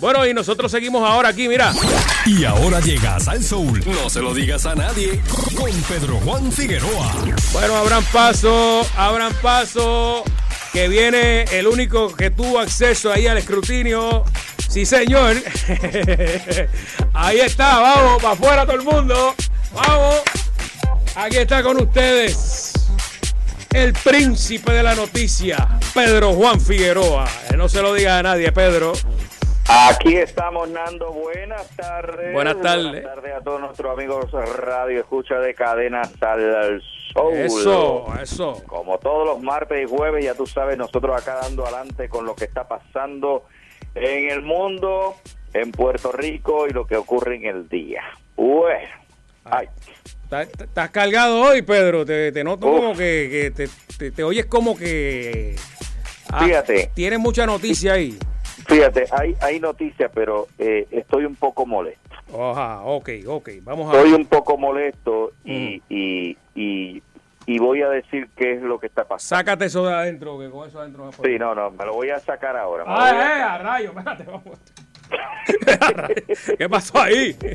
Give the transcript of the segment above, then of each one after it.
Bueno, y nosotros seguimos ahora aquí, mira. Y ahora llegas al Soul. No se lo digas a nadie. Con Pedro Juan Figueroa. Bueno, abran paso, abran paso. Que viene el único que tuvo acceso ahí al escrutinio. Sí, señor. ahí está, vamos, para afuera todo el mundo. Vamos. Aquí está con ustedes el príncipe de la noticia, Pedro Juan Figueroa. No se lo diga a nadie, Pedro. Aquí estamos, Nando. Buenas tardes. Buenas tardes. Buenas tardes a todos nuestros amigos Radio Escucha de Cadena Sal Soul. Eso, eso. Como todos los martes y jueves, ya tú sabes, nosotros acá dando adelante con lo que está pasando en el mundo, en Puerto Rico y lo que ocurre en el día. Bueno, ay. Estás- cargado hoy, Pedro. Te, te noto Uf. como que, que te, te- te oyes como que. ah, Fíjate. Tienes mucha noticia ahí. Fíjate, hay, hay noticias, pero eh, estoy un poco molesto. Ajá, ok, ok. Vamos a Estoy un poco molesto y, Mm. y, y, y voy a decir qué es lo que está pasando. Sácate eso de adentro, que con eso adentro a Sí, no, no, me lo voy a sacar ahora. voy a- eh, a rayo, espérate, vamos. ¿Qué pasó ahí?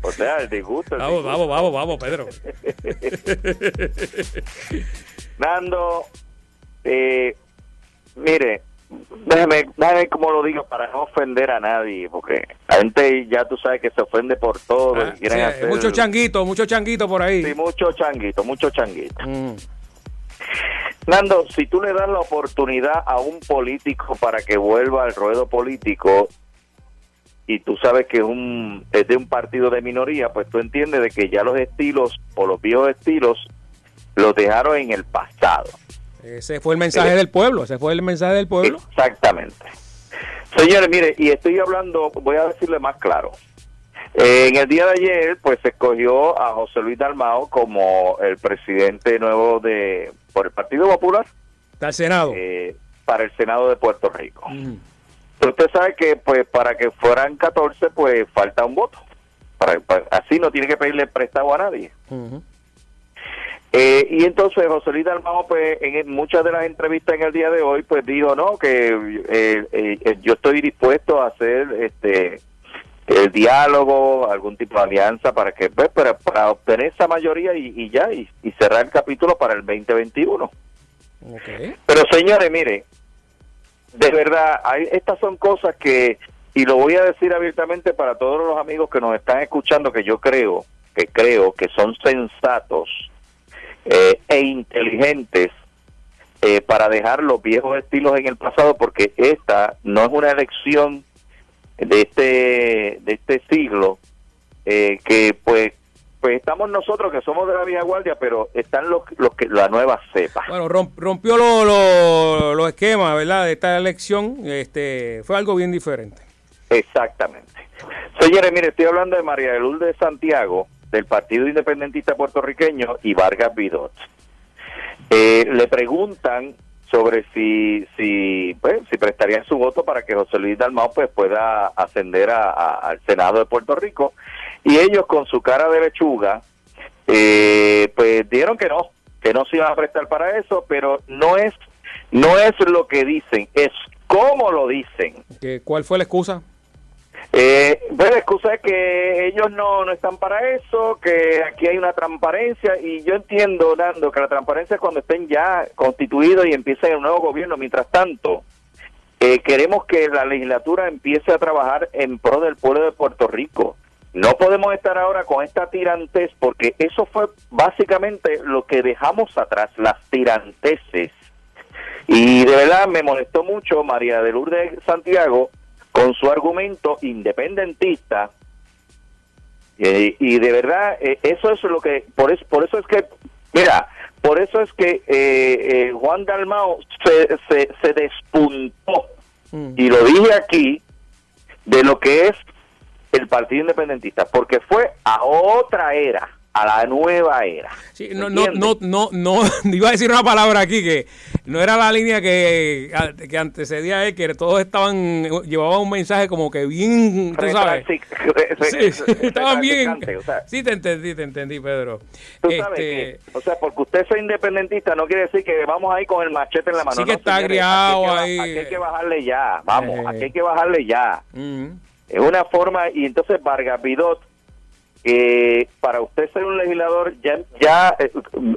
O sea, el disgusto. el Vamos, disgusto. vamos, vamos, vamos, Pedro. Nando, eh, mire, déjame, déjame como lo digo para no ofender a nadie, porque la gente ya tú sabes que se ofende por todo. Ah, sí, hacer- mucho changuito, mucho changuito por ahí. Sí, mucho changuito, mucho changuito. Mm. Nando, si tú le das la oportunidad a un político para que vuelva al ruedo político y tú sabes que es, un, es de un partido de minoría, pues tú entiendes de que ya los estilos o los viejos estilos los dejaron en el pasado. Ese fue el mensaje del pueblo, ese fue el mensaje del pueblo. Exactamente. Señores, mire, y estoy hablando, voy a decirle más claro. Eh, en el día de ayer, pues se escogió a José Luis Dalmao como el presidente nuevo de por el Partido Popular Está el Senado. eh, para el Senado de Puerto Rico. Mm. Usted sabe que pues para que fueran 14, pues falta un voto. Para, para- así no tiene que pedirle prestado a nadie. Ujú. Eh, y entonces José Luis Dalmao, pues en muchas de las entrevistas en el día de hoy, pues dijo, no, que eh, eh, yo estoy dispuesto a hacer este el diálogo, algún tipo de alianza para que pues, para, para obtener esa mayoría y, y ya, y, y cerrar el capítulo para el 2021. Ok. Pero señores, mire, de verdad, hay, estas son cosas que, y lo voy a decir abiertamente para todos los amigos que nos están escuchando, que yo creo, que creo que son sensatos eh, e inteligentes eh, para dejar los viejos estilos en el pasado, porque esta no es una elección de este de este siglo eh, que pues pues estamos nosotros que somos de la vieja guardia, pero están los, los que la nueva cepa. Bueno, romp- rompió los lo, los esquemas, ¿verdad? De esta elección. Este, fue algo bien diferente. Exactamente. Señores, mire, estoy hablando de María de Lourdes Santiago, del Partido Independentista Puertorriqueño y Vargas Vidot. Eh, le preguntan sobre si si pues, si prestarían su voto para que José Luis Dalmau pues pueda ascender a- al Senado de Puerto Rico y ellos con su cara de lechuga eh, pues dieron que no que no se iban a prestar para eso pero no es no es lo que dicen es cómo lo dicen ¿Qué- ¿Cuál fue la excusa? Eh, la excusa es que ellos no, no están para eso, que aquí hay una transparencia y yo entiendo, Nando, que la transparencia es cuando estén ya constituidos y empiecen el nuevo gobierno. Mientras tanto, eh, queremos que la legislatura empiece a trabajar en pro del pueblo de Puerto Rico. No podemos estar ahora con esta tirantez porque eso fue básicamente lo que dejamos atrás, las tiranteses. Y de verdad me molestó mucho María de Lourdes Santiago con su argumento independentista. Eh, y de verdad, eh, eso es lo que, por eso, por eso es que, mira, por eso es que eh, eh, Juan Dalmao se, se, se despuntó, Mm. y lo dije aquí, de lo que es el Partido Independentista, porque fue a otra era, a la nueva era. Sí, no, no, no, no, no, iba a decir una palabra aquí que no era la línea que, que antecedía él, que todos estaban, llevaban un mensaje como que bien, tú sabes. Sí, estaban bien. sí, te entendí, te entendí, Pedro. Tú sabes este, que, o sea, porque usted sea independentista no quiere decir que vamos ahí con el machete en la mano. Sí que está agriado ahí. Aquí hay que bajarle ya, vamos, aquí hay que bajarle ya. Es una forma, y entonces Vargas Vidot eh, para usted ser un legislador ya ya eh,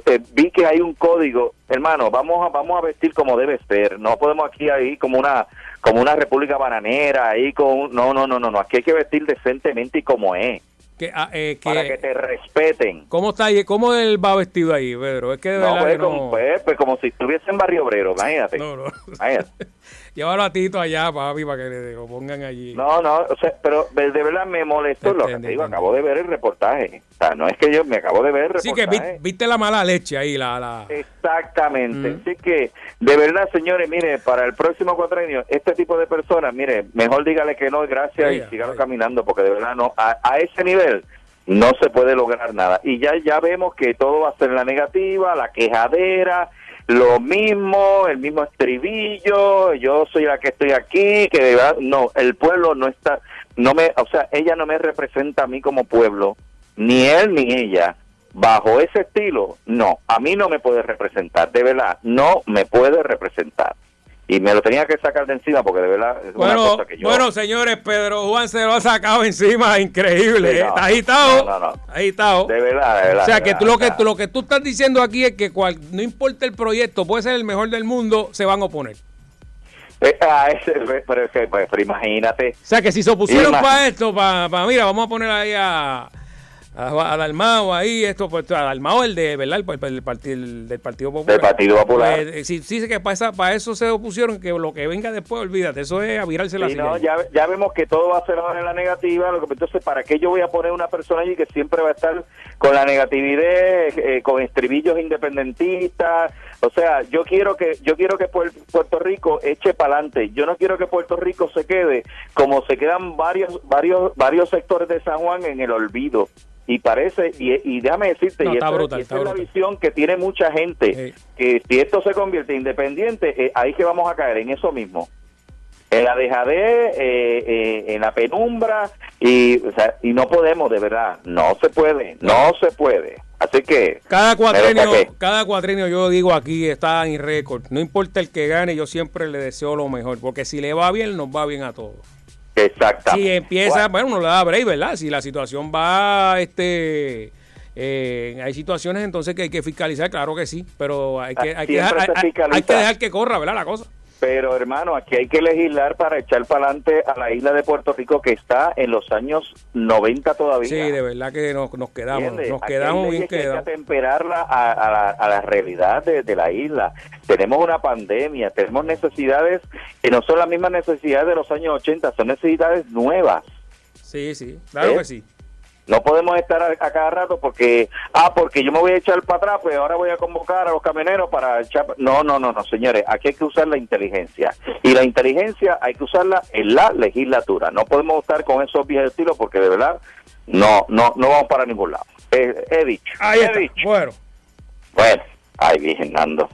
eh, vi que hay un código hermano vamos a vamos a vestir como debe ser no podemos aquí ahí como una como una república bananera ahí con no no no no no aquí hay que vestir decentemente y como es que, ah, eh, para que te respeten. ¿Cómo está ahí? ¿Cómo él va vestido ahí, Pedro? Es que de no, pues, Como, pues, pues, como si estuviese en Barrio Obrero, imagínate. No, no. Imagínate. Llévalo a Tito allá, papi, para que lo pongan allí. No, no, o sea, pero de, verdad me molestó lo que te digo. Acabo de ver el reportaje. O sea, no es que yo me acabo de ver el reportaje. Sí, que viste la mala leche ahí. la, la... Exactamente. Mm. Así que, de verdad, señores, mire, para el próximo cuatrenio, este tipo de personas, mire, mejor dígale que no, gracias y síganlo caminando, porque de verdad no, a, a ese nivel no se puede lograr nada. Y ya, ya vemos que todo va a ser la negativa, la quejadera lo mismo, el mismo estribillo, yo soy la que estoy aquí, que no, el pueblo no está, no me, o sea, ella no me representa a mí como pueblo, ni él ni ella. Bajo ese estilo, no, a mí no me puede representar, de verdad, no me puede representar y me lo tenía que sacar de encima porque de verdad es bueno, una cosa que yo... Bueno, señores, Pedro Juan se lo ha sacado encima, increíble. está agitado. No, no, agitado. De verdad, de verdad. O sea, que tú, lo que, lo que tú estás diciendo aquí es que cual, no importa el proyecto, puede ser el mejor del mundo, se van a oponer. Eh, ah, ese, pero, pero, pero, imagínate. O sea, que si se opusieron para esto, para, para, mira, vamos a poner ahí a Dalmao ahí, esto, pues, Dalmao el de, ¿verdad? El, el, el, del Partido Popular. Del Partido Popular. Pues, sí, sí, que para, para eso se opusieron, que lo que venga después, olvídate, eso es a virarse la sí, no, ya, ya vemos que todo va a ser ahora en la negativa, lo que, entonces, ¿para qué yo voy a poner una persona allí que siempre va a estar con la negatividad, eh, con estribillos independentistas? O sea, yo quiero que yo quiero que Puerto Rico eche para adelante. Yo no quiero que Puerto Rico se quede como se quedan varios varios varios sectores de San Juan en el olvido y parece, y, déjame decirte, y, esta, es la visión que tiene mucha gente, que si esto se convierte en independiente, eh, ahí que vamos a caer en eso mismo. En la dejadez, eh, eh, en la penumbra, y, y no podemos, de verdad, no se puede, no se puede. Así que... Cada cuatrenio, cada cuatrenio yo digo aquí está en récord, no importa el que gane, yo siempre le deseo lo mejor, porque si le va bien, nos va bien a todos. Exactamente. Si empieza, bueno, uno le da break, ¿verdad? Si la situación va, este, eh, hay situaciones entonces que hay que fiscalizar, claro que sí, pero hay que, hay que, dejar, hay que dejar que corra, ¿verdad? La cosa. Pero hermano, aquí hay que legislar para echar para adelante a la isla de Puerto Rico que está en los años 90 todavía. Sí, de verdad que nos, quedamos, nos quedamos bien quedados. Hay que temperarla a, la, realidad de, la isla. Tenemos una pandemia, tenemos necesidades que no son las mismas necesidades de los años 80, son necesidades nuevas. Sí, sí, claro ¿Eh? que sí. No podemos estar a, cada rato porque, ah, porque yo me voy a echar para atrás, pues ahora voy a convocar a los camioneros para echar. No, no, no, no, señores, aquí hay que usar la inteligencia. Y la inteligencia hay que usarla en la legislatura. No podemos estar con esos viejos estilos porque de verdad no, no, no vamos para ningún lado. he dicho. Ahí he dicho. Bueno. Bueno, ahí bien, Nando.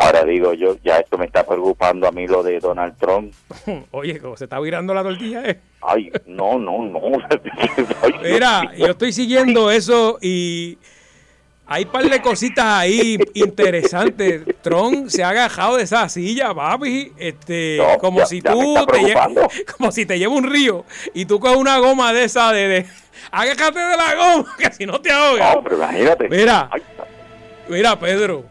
Ahora digo yo, ya esto me está preocupando a mí lo de Donald Trump. Oye, ¿cómo se está virando la tortilla? Eh? Ay, no, no, no. Mira, yo estoy siguiendo eso y hay un par de cositas ahí interesantes. Trump se ha agajado de esa silla, papi, este, como si tú te como si te lleva un río y tú con una goma de esa de, de agájate de la goma, que si no te ahogas. No, pero imagínate. Mira, mira, Pedro.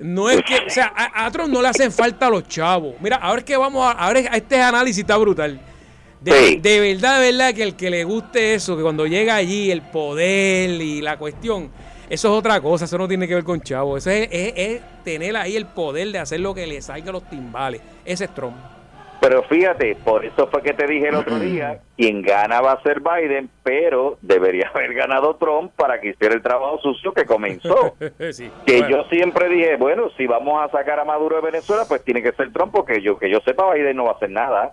No es que, o sea, a, a, Trump no le hacen falta los chavos. Mira, ahora es que vamos a, ahora este análisis está brutal. De, de, verdad, de verdad que el que le guste eso, que cuando llega allí el poder y la cuestión, eso es otra cosa, eso no tiene que ver con chavos. Eso es, es, tener ahí el poder de hacer lo que le salga a los timbales. Ese es Trump. Pero fíjate, por eso fue que te dije el otro día, quien gana va a ser Biden, pero debería haber ganado Trump para que hiciera el trabajo sucio que comenzó. que yo siempre dije, bueno, si vamos a sacar a Maduro de Venezuela, pues tiene que ser Trump, porque yo que yo sepa Biden no va a hacer nada.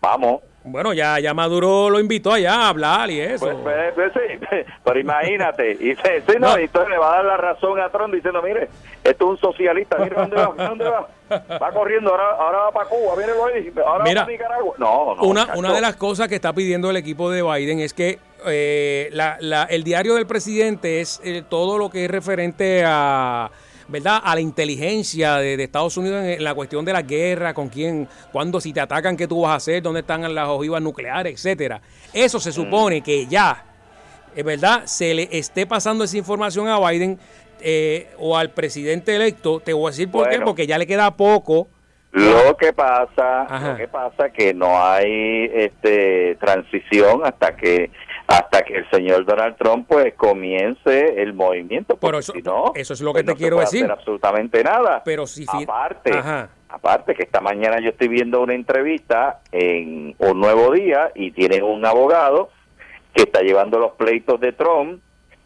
Vamos. Bueno, ya, ya Maduro lo invitó allá a hablar y eso. Pues, pues, pues, sí, pero imagínate, y se- sí, no, y entonces le va a dar la razón a Trump diciendo, mire, esto es un socialista, mire dónde va, dónde va, va corriendo, ahora, ahora va para Cuba, mírelo ahí, ahora Mira, va para Nicaragua. No, no, una, una de las cosas que está pidiendo el equipo de Biden es que eh, la- la- el diario del presidente es eh, todo lo que es referente a verdad a la inteligencia de, de Estados Unidos en, en la cuestión de la guerra, con quién, cuándo, si te atacan, qué tú vas a hacer, dónde están las ojivas nucleares, etcétera. Eso se supone que ya, es verdad, se le esté pasando esa información a Biden eh, o al presidente electo. Te voy a decir por qué, porque ya le queda poco. Lo que pasa, Ajá. lo que pasa que no hay este transición hasta que hasta que el señor Donald Trump pues comience el movimiento, Pero eso- si no, eso es lo que pues te no se quiero puede decir. hacer absolutamente nada. Pero si aparte, Ajá. aparte que esta mañana yo estoy viendo una entrevista en Un Nuevo Día y tiene un abogado que está llevando los pleitos de Trump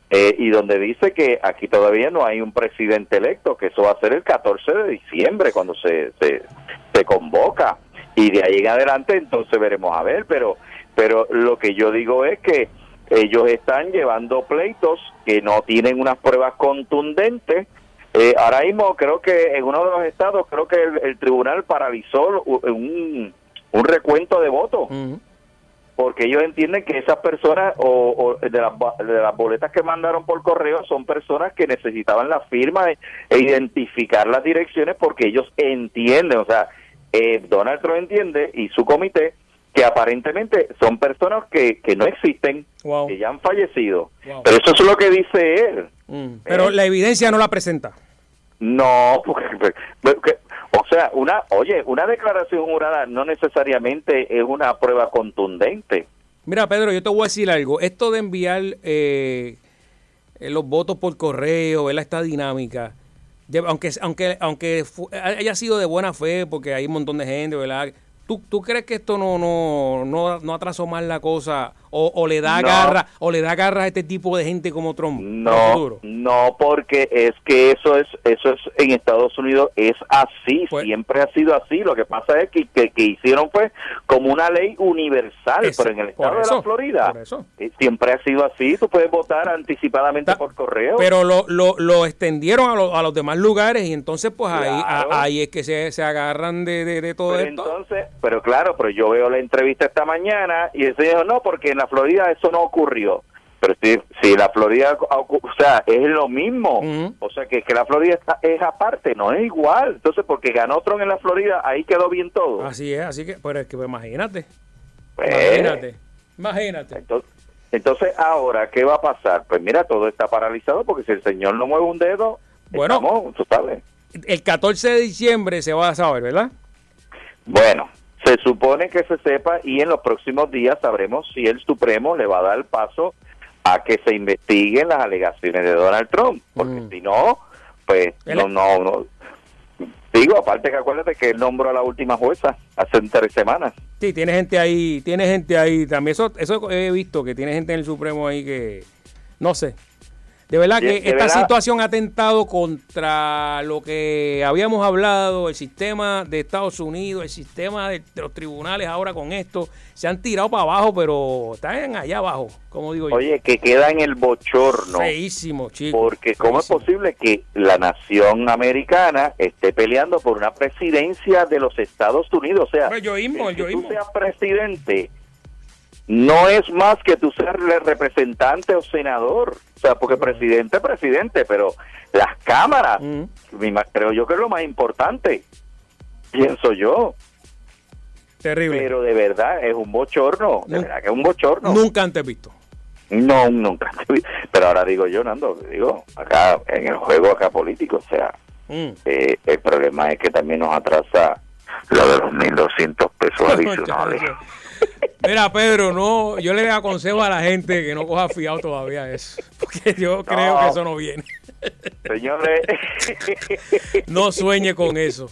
eh, y donde dice que aquí todavía no hay un presidente electo, que eso va a ser el 14 de diciembre cuando se, se, se convoca y de ahí en adelante entonces veremos a ver, pero pero lo que yo digo es que ellos están llevando pleitos que no tienen unas pruebas contundentes. Eh, ahora mismo creo que en uno de los estados creo que el, el tribunal paralizó un, un recuento de votos porque ellos entienden que esas personas o, o de, las, de las boletas que mandaron por correo son personas que necesitaban la firma e, e identificar las direcciones porque ellos entienden, o sea, eh, Donald Trump entiende y su comité que aparentemente son personas que, que no existen, Wow. que ya han fallecido. Wow. Pero eso es lo que dice él. Mm. Pero Eh. la evidencia no la presenta. No, porque, porque- o sea, una, oye, una declaración jurada no necesariamente es una prueba contundente. Mira, Pedro, yo te voy a decir algo. Esto de enviar eh, eh, los votos por correo, ¿verdad? esta dinámica, aunque aunque aunque haya sido de buena fe, porque hay un montón de gente, ¿verdad? ¿Tú, tú crees que esto no no, no, no atrasó más la cosa o, o le da No. garra o le da garra a este tipo de gente como Trump? No, no, porque es que eso es, eso es en Estados Unidos es así, Pues- siempre ha sido así. Lo que pasa es que, que, que hicieron fue como una ley universal, pero en el estado de la Florida eh, siempre ha sido así. Tú puedes votar anticipadamente Ta- por correo. Pero lo, lo, lo extendieron a, lo- a los demás lugares y entonces pues ahí, a- ahí es que se, se agarran de, de, de todo Pero esto. entonces, pero claro, pero yo veo la entrevista esta mañana y el señor no, porque la Florida eso no ocurrió. Pero si, si la Florida, o sea, es lo mismo. O sea, que, que la Florida está, es aparte, no es igual. Entonces, porque ganó Trump en la Florida, ahí quedó bien todo. Así es, así que, pero es que pues, imagínate, Pues, imagínate, imagínate. Entonces, entonces, ahora, ¿qué va a pasar? Pues mira, todo está paralizado porque si el señor no mueve un dedo, Bueno. estamos, tú sabes. El 14 de diciembre se va a saber, ¿verdad? Bueno, se supone que se sepa y en los próximos días sabremos si el Supremo le va a dar paso a que se investiguen las alegaciones de Donald Trump, porque Mm. si no, pues no, no, no. Digo, aparte que acuérdate que él nombró a la última jueza hace tres semanas. Sí, tiene gente ahí, tiene gente ahí también. Eso, eso he visto que tiene gente en el Supremo ahí que, no sé. De verdad que de esta verdad- situación ha atentado contra lo que habíamos hablado, el sistema de Estados Unidos, el sistema de, de los tribunales ahora con esto. Se han tirado para abajo, pero están allá abajo, como digo yo. Oye, que queda en el bochorno. Feísimo, chico. Porque ¿cómo es posible que la nación americana esté peleando por una presidencia de los Estados Unidos? O sea, El yoísmo, el que tú seas presidente no es más que tú seas el representante o senador. O sea, porque presidente es presidente, pero las cámaras, Mm. creo yo que es lo más importante. Pienso yo. Terrible. Pero de verdad es un bochorno. De verdad que es un bochorno. Nunca antes visto. No, nunca. Pero ahora digo yo, Nando, digo, acá en el juego acá político, o sea, Mm. eh, el problema es que también nos atrasa lo de los 1.200 pesos adicionales. Mira, Pedro, no, yo le aconsejo a la gente que no coja fiado todavía eso. Porque yo creo No. que eso no viene. Señores, No sueñe con eso.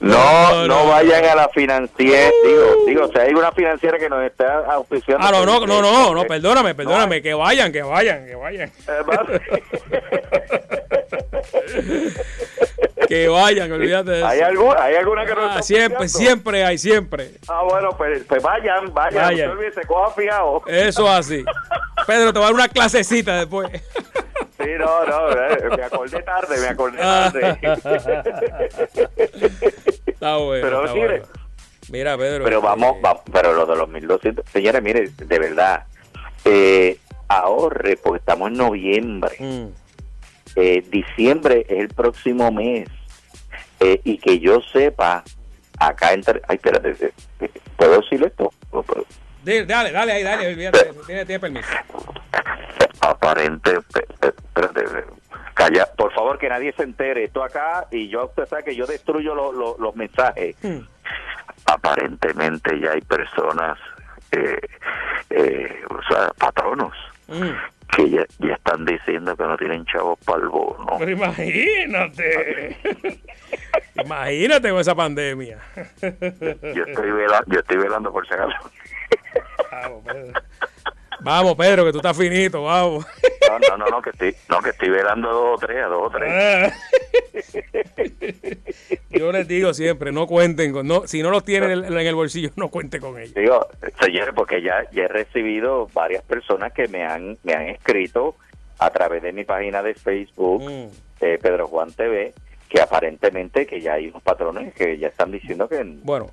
no, No, no, no vayan a la financiera, digo, digo, si hay una financiera que nos está auspiciando. Ah, no, no, no, eh, no, no, eh, perdóname, perdóname, que vayan, que vayan, que vayan. que vayan, olvídate de eso. ¿Hay, algo, ¿Hay alguna que no ah, Siempre, siempre hay, siempre. Ah, bueno, pues, pues vayan, vayan. vayan. No se coja fijado. Eso así. Pedro, te va a dar una clasecita después. Sí, no, no, eh, me acordé tarde, me acordé tarde. está bueno. Pero está mire, Mira, Pedro. Pero vamos, eh, pero lo de los 1200, señores, mire, de verdad, eh, ahorre, porque estamos en noviembre. Mm. Eh, diciembre es el próximo mes. Eh, y que yo sepa, acá entre. Ay, espérate, ¿puedo decirlo esto? Dale, dale, ahí, dale, olvídate, tiene, tiene permiso. Aparente, espérate, calla, por favor que nadie se entere, esto acá y yo, usted sabe que yo destruyo los mensajes. Hmm. Aparentemente ya hay personas, eh, eh, o sea, patronos, hmm que ya, ya, están diciendo que no tienen chavos para el bono. Pero imagínate. imagínate con esa pandemia. yo, estoy velando, yo estoy velando por si acaso. Vamos, Pedro. Vamos, Pedro, que tú estás finito, vamos. No, no, no, no, que estoy, no, que estoy velando a dos o tres, a dos o tres. Ah. Yo les digo siempre, no cuenten con, no, si no los tienen en el bolsillo, no cuenten con ellos. Digo, señores, porque ya, ya he recibido varias personas que me han, me han escrito a través de mi página de Facebook, mm. eh, Pedro Juan TV, que aparentemente que ya hay unos patrones que ya están diciendo que, bueno,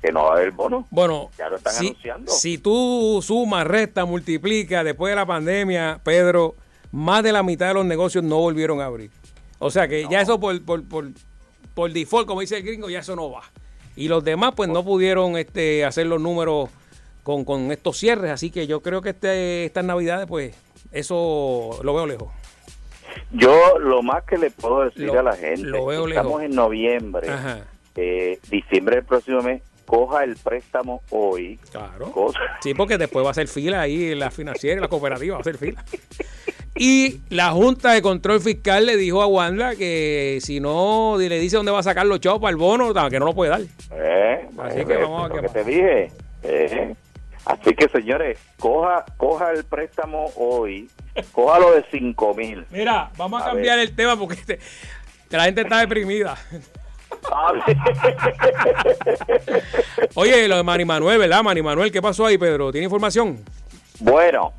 que, no va a haber bono. Bueno, ya lo están si, anunciando. Si tú sumas, resta, multiplica después de la pandemia, Pedro, más de la mitad de los negocios no volvieron a abrir. O sea que ya eso por, por, por, por default, como dice el gringo, ya eso no va. Y los demás pues no pudieron este, hacer los números con, con estos cierres, así que yo creo que este, estas navidades pues eso lo veo lejos. Yo lo más que le puedo decir a la gente, estamos en noviembre, eh, diciembre del próximo mes, coja el préstamo hoy. Claro. Sí, porque después va a ser fila ahí la financiera la cooperativa va a ser fila. Y la Junta de Control Fiscal le dijo a Wanda que si no le dice dónde va a sacar los chavos para el bono, que no lo puede dar. Eh, Así que vamos a que te dije. Eh. Así que señores, coja, coja el préstamo hoy, lo de 5 mil. Mira, vamos a, cambiar el tema porque este, la gente está deprimida. Oye, lo de Mari Manuel, ¿verdad? Mari Manuel, ¿qué pasó ahí, Pedro? ¿Tiene información? Bueno,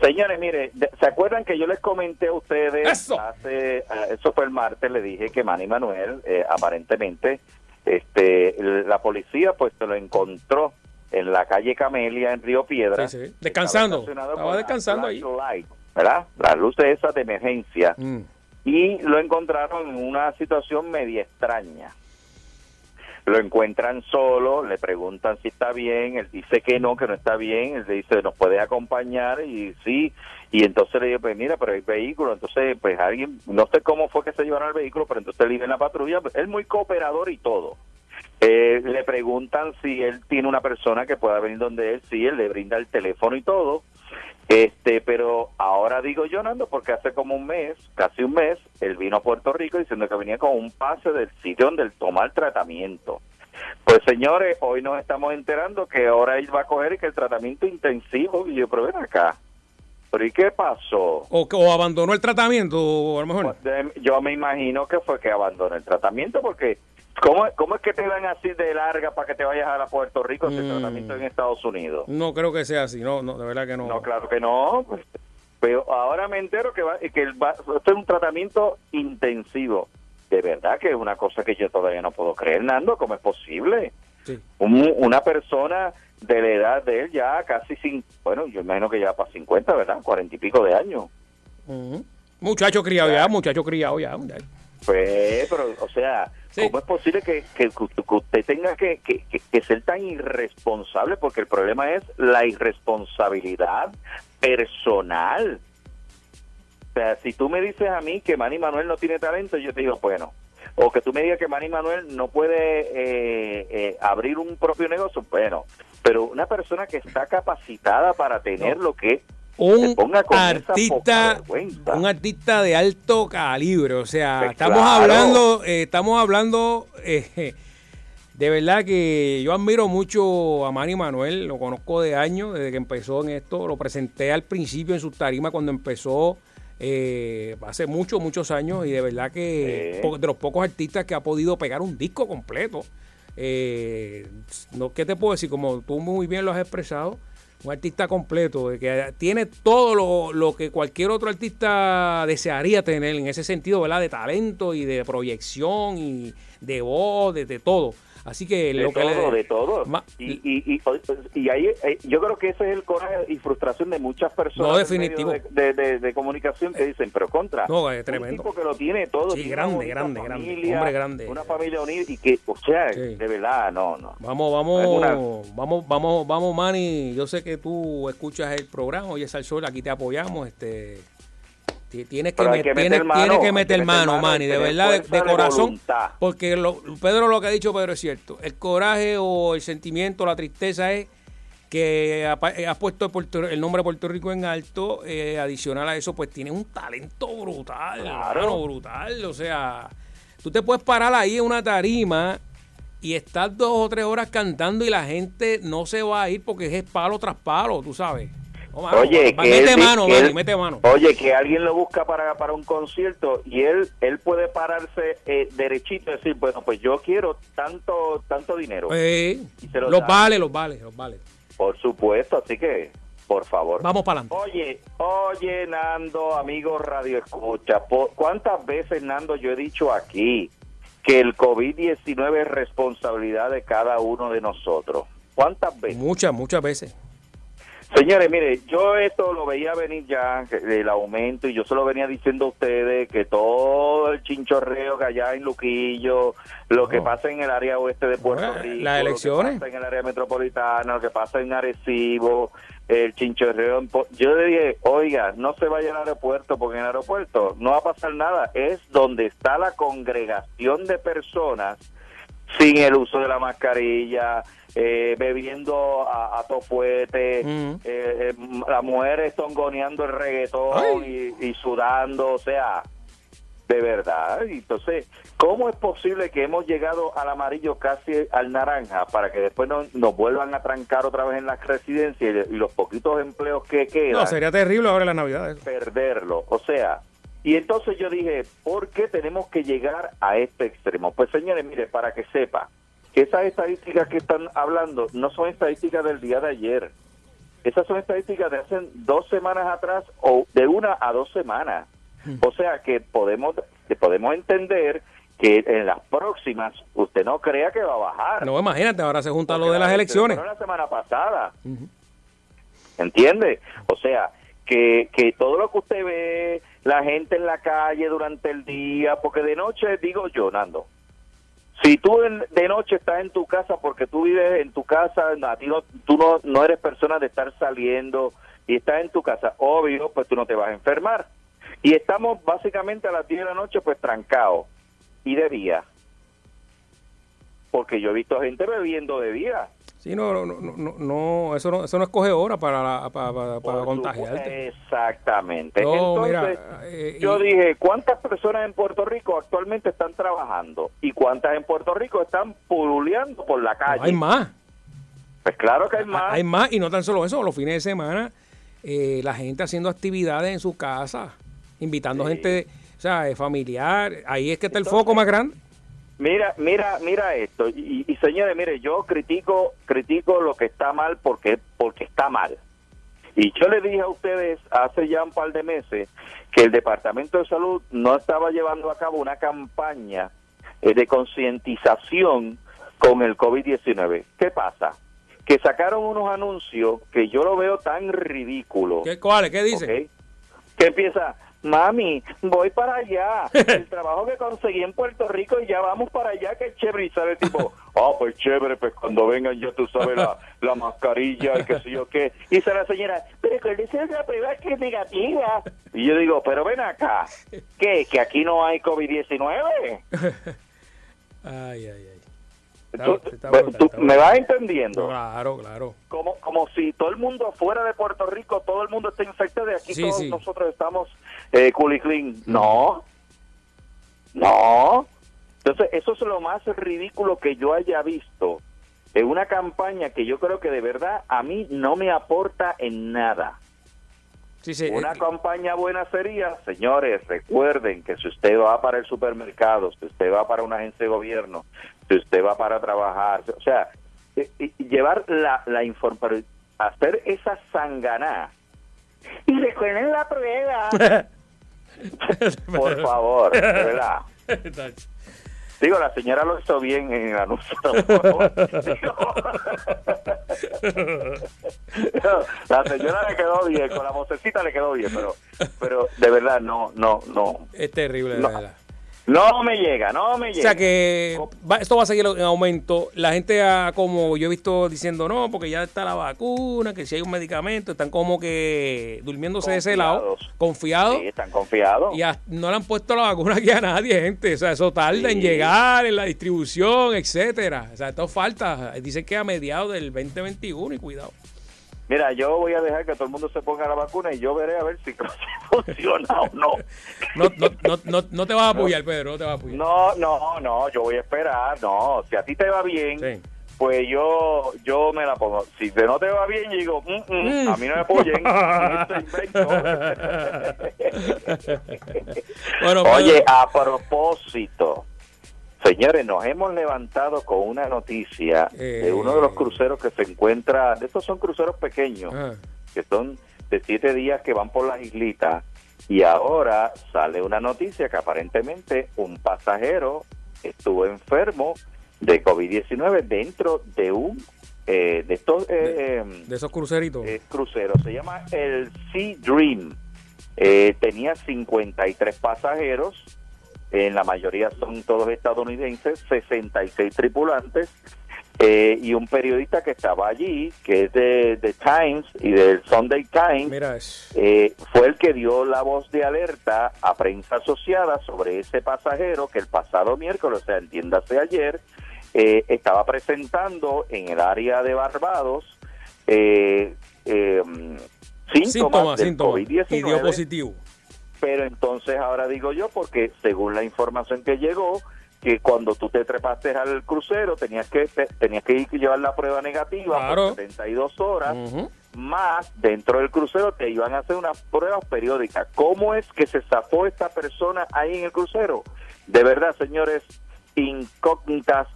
señores, mire, ¿se acuerdan que yo les comenté a ustedes eso. hace, ah, eso fue el martes, le dije que Manny Manuel eh, aparentemente este la policía pues se lo encontró en la calle Camelia, en Río Piedra. Descansando. Estaba descansando ahí. ¿Verdad? Las luces esas de emergencia. Mm. Y lo encontraron en una situación media extraña. Lo encuentran solo, le preguntan si está bien, él dice que no, que no está bien, él le dice, nos puede acompañar y sí, y entonces le digo, pues mira, pero hay vehículo, entonces pues alguien, no sé cómo fue que se llevaron el vehículo, pero entonces vive en la patrulla, él muy cooperador y todo. Eh, le preguntan si él tiene una persona que pueda venir donde él, sí, él le brinda el teléfono y todo. Este, pero ahora digo yo, Nando, porque hace como un mes, casi un mes, él vino a Puerto Rico diciendo que venía con un pase del sitio donde él toma el tratamiento. Pues señores, hoy nos estamos enterando que ahora él va a coger y que el tratamiento intensivo, y yo, pero ven acá, ¿pero y qué pasó? ¿O, o abandonó el tratamiento, a lo mejor? Pues, yo me imagino que fue que abandonó el tratamiento porque ¿Cómo, ¿Cómo es que te dan así de larga para que te vayas a Puerto Rico si mm. tratamiento en Estados Unidos? No creo que sea así, no, no, de verdad que no. No, claro que no. Pues, pero ahora me entero que, va, que va, esto es un tratamiento intensivo. De verdad que es una cosa que yo todavía no puedo creer, Nando, ¿cómo es posible? Sí. una persona de la edad de él ya casi, sin, bueno, yo imagino que ya para 50, ¿verdad? Cuarenta y pico de años. Muchacho criado ya, muchacho criado ya. Pues, pero, o sea, ¿cómo es posible que, que, usted tenga que, que, ser tan irresponsable? Porque el problema es la irresponsabilidad personal. O sea, si tú me dices a mí que Manny Manuel no tiene talento, yo te digo, bueno, o que tú me digas que Manny Manuel no puede eh, eh, abrir un propio negocio, bueno, pero una persona que está capacitada para tener lo que un artista un artista de alto calibre o sea pues estamos hablando eh, estamos hablando eh, de verdad que yo admiro mucho a Manny Manuel lo conozco de años desde que empezó en esto lo presenté al principio en su tarima cuando empezó eh, hace muchos, muchos años y de verdad que de los pocos artistas que ha podido pegar un disco completo. Eh, no, ¿Qué te puedo decir? Como tú muy bien lo has expresado, un artista completo, que tiene todo lo, lo, que cualquier otro artista desearía tener en ese sentido, ¿verdad? De talento y de proyección y de voz, de todo. Así que de lo todo, que de todo. Y, y, y, y, ahí eh, yo creo que ese es el coraje y frustración de muchas personas no, definitivo. De, de, de, comunicación que dicen, pero contra. No, es tremendo. Un tipo que lo tiene todo. Sí, grande, grande, grande. Hombre grande. Una familia unida y que, o sea, de verdad, no, no. Vamos, vamos, vamos, vamos, vamos, Manny. Yo sé que tú escuchas el programa, Oye, Sal Sol, aquí te apoyamos. este Tienes que, que, meter mano, que meter mano, Manny, de verdad, de, corazón. porque lo, Pedro lo que ha dicho Pedro es cierto. El coraje o el sentimiento, la tristeza es que has puesto el, nombre de Puerto Rico en alto. Eh, adicional a eso, pues tiene un talento brutal, claro. brutal. O sea, tú te puedes parar ahí en una tarima y estar dos o tres horas cantando y la gente no se va a ir porque es palo tras palo, tú sabes oye, que mano, Oye, que alguien lo busca para, para un concierto y él él puede pararse eh, derechito y decir, bueno, pues yo quiero tanto tanto dinero. los vale, los vale, los vale. Por supuesto, así que, por favor. Vamos para adelante. Oye, oye, Nando, amigo Radio Escucha, ¿cuántas veces, Nando, yo he dicho aquí que el COVID-19 es responsabilidad de cada uno de nosotros? ¿Cuántas veces? Muchas, muchas veces. Señores, mire, yo esto lo veía venir ya, el aumento, y yo se lo venía diciendo a ustedes que todo el chinchorreo que allá en Luquillo, lo que pasa en el área oeste de Puerto Rico, las elecciones. lo que pasa en el área metropolitana, lo que pasa en Arecibo, el chinchorreo. Yo le dije, oiga, no se vaya al aeropuerto, porque en el aeropuerto no va a pasar nada, es donde está la congregación de personas sin el uso de la mascarilla, eh, bebiendo a, a tofuete, mm. eh, eh, las mujeres tongoneando el reggaetón y, sudando, o sea, de verdad. Entonces, ¿cómo es posible que hemos llegado al amarillo casi al naranja para que después nos vuelvan a trancar otra vez en las residencias y, los poquitos empleos que quedan? No, sería terrible ahora la Navidad. Perderlo. O sea, y entonces yo dije, ¿por qué tenemos que llegar a este extremo? Pues señores, mire, para que sepa, esas estadísticas que están hablando no son estadísticas del día de ayer. Esas son estadísticas de hace dos semanas atrás o de una a dos semanas. Hmm. O sea que podemos, que podemos entender que en las próximas usted no crea que va a bajar. No, imagínate, ahora se junta lo de las elecciones. la semana pasada. ¿Entiende? O sea, que, que todo lo que usted ve, la gente en la calle durante el día, porque de noche, digo yo, Nando, si tú de noche estás en tu casa porque tú vives en tu casa, a ti no, tú no, no eres persona de estar saliendo y estás en tu casa, obvio, pues tú no te vas a enfermar. Y estamos básicamente a las 10 de la noche pues trancados y de día. Porque yo he visto gente bebiendo de día. Sí, no, no, no, no, eso no, eso no escoge hora para, para, para, contagiarte. Exactamente. Entonces, eh, yo dije, ¿cuántas personas en Puerto Rico actualmente están trabajando? ¿Y cuántas en Puerto Rico están pululeando por la calle? hay más. Pues claro que hay más. Hay más, y no tan solo eso, los fines de semana, eh, la gente haciendo actividades en su casa, invitando gente, o sea, familiar, ahí es que está el foco más grande. Mira, mira, mira esto. Y, señores, mire, yo critico, critico lo que está mal porque, porque está mal. Y yo le dije a ustedes hace ya un par de meses que el Departamento de Salud no estaba llevando a cabo una campaña eh, de concientización con el COVID-19. ¿Qué pasa? Que sacaron unos anuncios que yo lo veo tan ridículo. ¿Qué cuáles? ¿Qué dice? Que empieza, mami, voy para allá. El trabajo que conseguí en Puerto Rico y ya vamos para allá, que chévere. Y sale tipo, ah, pues chévere, pues cuando vengan ya tú sabes la, la mascarilla y qué sé yo qué. Y dice la señora, pero que es la prueba que es negativa. Y yo digo, pero ven acá, ¿qué? ¿Que aquí no hay COVID-19? ay, ay, ay. ¿Me vas entendiendo? Claro, claro. Como, como si todo el mundo fuera de Puerto Rico, todo el mundo está infectado y aquí todos nosotros estamos eh, clean. No, no. Entonces, eso es lo más ridículo que yo haya visto en una campaña que yo creo que de verdad a mí no me aporta en nada. Sí, sí, Una eh, campaña buena sería, señores, recuerden que si usted va para el supermercado, si usted va para una agencia de gobierno, si usted va para trabajar, o sea, y- y llevar la, la información, hacer esa sanganá. Y recuerden la prueba. Por favor, de verdad. Digo, la señora lo hizo bien en el anuncio. Digo, la señora le quedó bien, con la vocecita le quedó bien, pero, pero de verdad no, no, no, es terrible, de No. verdad. No me llega, no me O llega. sea que va- esto va a seguir en aumento. La gente, ah, como yo he visto diciendo, no, porque ya está la vacuna, que si hay un medicamento, están como que durmiéndose de ese lado, Confiados. Sí, están confiados. Y a- no le han puesto la vacuna aquí a nadie, gente. O sea, eso tarda en Sí. llegar, en la distribución, etcétera. O sea, esto falta. Dicen que a mediados del 2021 y cuidado. Mira, yo voy a dejar que todo el mundo se ponga la vacuna y yo veré a ver si funciona o no. No, no, no, no, no te vas a apoyar, Pedro, no te vas a apoyar. No, no, no, yo voy a esperar, no, si a ti te va bien, Sí. pues yo yo me la pongo. Si te no te va bien, yo digo, "Mm, mm, Mm. a mí no me apoyen. Bueno, Oye, a propósito, señores, nos hemos levantado con una noticia de Eh. uno de los cruceros que se encuentra, de estos son cruceros pequeños, ah, que son de siete días que van por las islitas, y ahora sale una noticia que aparentemente un pasajero estuvo enfermo de COVID-19 dentro de un eh, de estos eh, de esos cruceritos. eh, crucero. Se llama el Sea Dream. Eh, tenía 53 pasajeros. En la mayoría son todos estadounidenses, 66 tripulantes. eh, y un periodista que estaba allí, que es de, de Times y del Sunday Times, Mira, eh, fue el que dio la voz de alerta a prensa asociada sobre ese pasajero que el pasado miércoles, o sea, entiéndase ayer, eh, estaba presentando en el área de Barbados eh, eh, síntomas, síntomas, del síntomas. Y dio COVID-19, positivo. Pero entonces ahora digo yo, porque según la información que llegó, que cuando tú te trepaste al crucero tenías que te- tenías que ir llevar la prueba negativa Claro. por 72 horas Ujú. más dentro del crucero te iban a hacer unas pruebas periódicas. ¿Cómo es que se zafó esta persona ahí en el crucero? De verdad, señores, incógnitas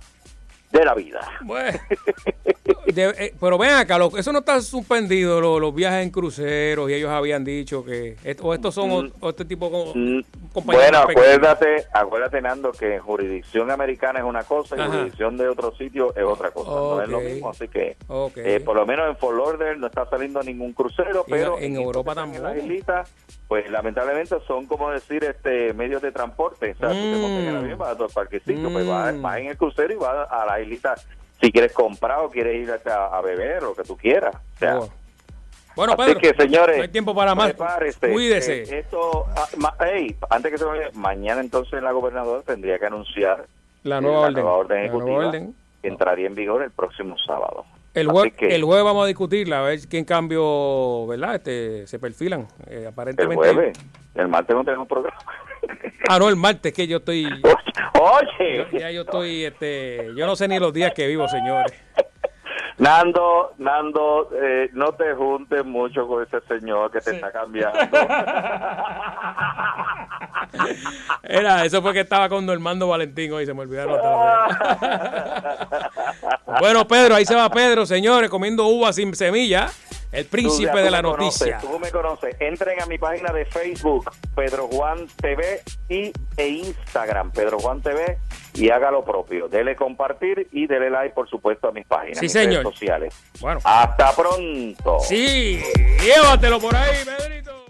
de la vida. Bueno, de- eh, pero ven acá, lo- eso no está suspendido, lo- los viajes en cruceros, y ellos habían dicho que, o estos son, Mm. o este tipo como Mm, compañías Bueno, acuérdate, acuérdate, Nando, que jurisdicción americana es una cosa y jurisdicción de otro sitio es otra cosa. No es lo mismo, así que eh, por lo menos en Fort Lauderdale no está saliendo ningún crucero, Y pero en Europa En tampoco. las islitas, pues lamentablemente son como decir este medios de transporte. O sea, tú te montas en el Mm. avión, vas a tu parquecito, pues Mm. vas, vas en el crucero y vas a la islita si quieres comprar o quieres ir a, a beber, lo que tú quieras. O sea, Oh. Bueno, Así Pedro, que, señores, no hay tiempo para más. Cuídese. Eh, esto, ah, ma- ey, antes que se olvide, mañana entonces la gobernadora tendría que anunciar la eh, nueva orden. nueva orden La ejecutiva nueva orden. que entraría en vigor el próximo sábado. El, jue- que- el jueves vamos a discutirla, a ver quién cambio, ¿verdad? Este, se perfilan. Eh, El aparentemente. jueves, el martes no tenemos programa. Ah, no, el martes, que yo estoy. Oye, yo- ya yo estoy, este, yo no sé ni los días que vivo, señores. Nando, Nando, eh, no te juntes mucho con ese señor que te está cambiando. Era, eso fue que estaba con Normando Valentín hoy, se me olvidaron Bueno, Pedro, ahí se va Pedro, señores, comiendo uvas sin semilla. El Tú príncipe ya- de la conoces, noticia. tú me conoces. Entren a mi página de Facebook, Pedro Juan TV y, e Instagram, Pedro Juan TV, y haga lo propio. Dele compartir y dele like, por supuesto, a mis páginas, Sí, mis señor. redes sociales. Bueno, Hasta pronto. sí, llévatelo por ahí, Pedro.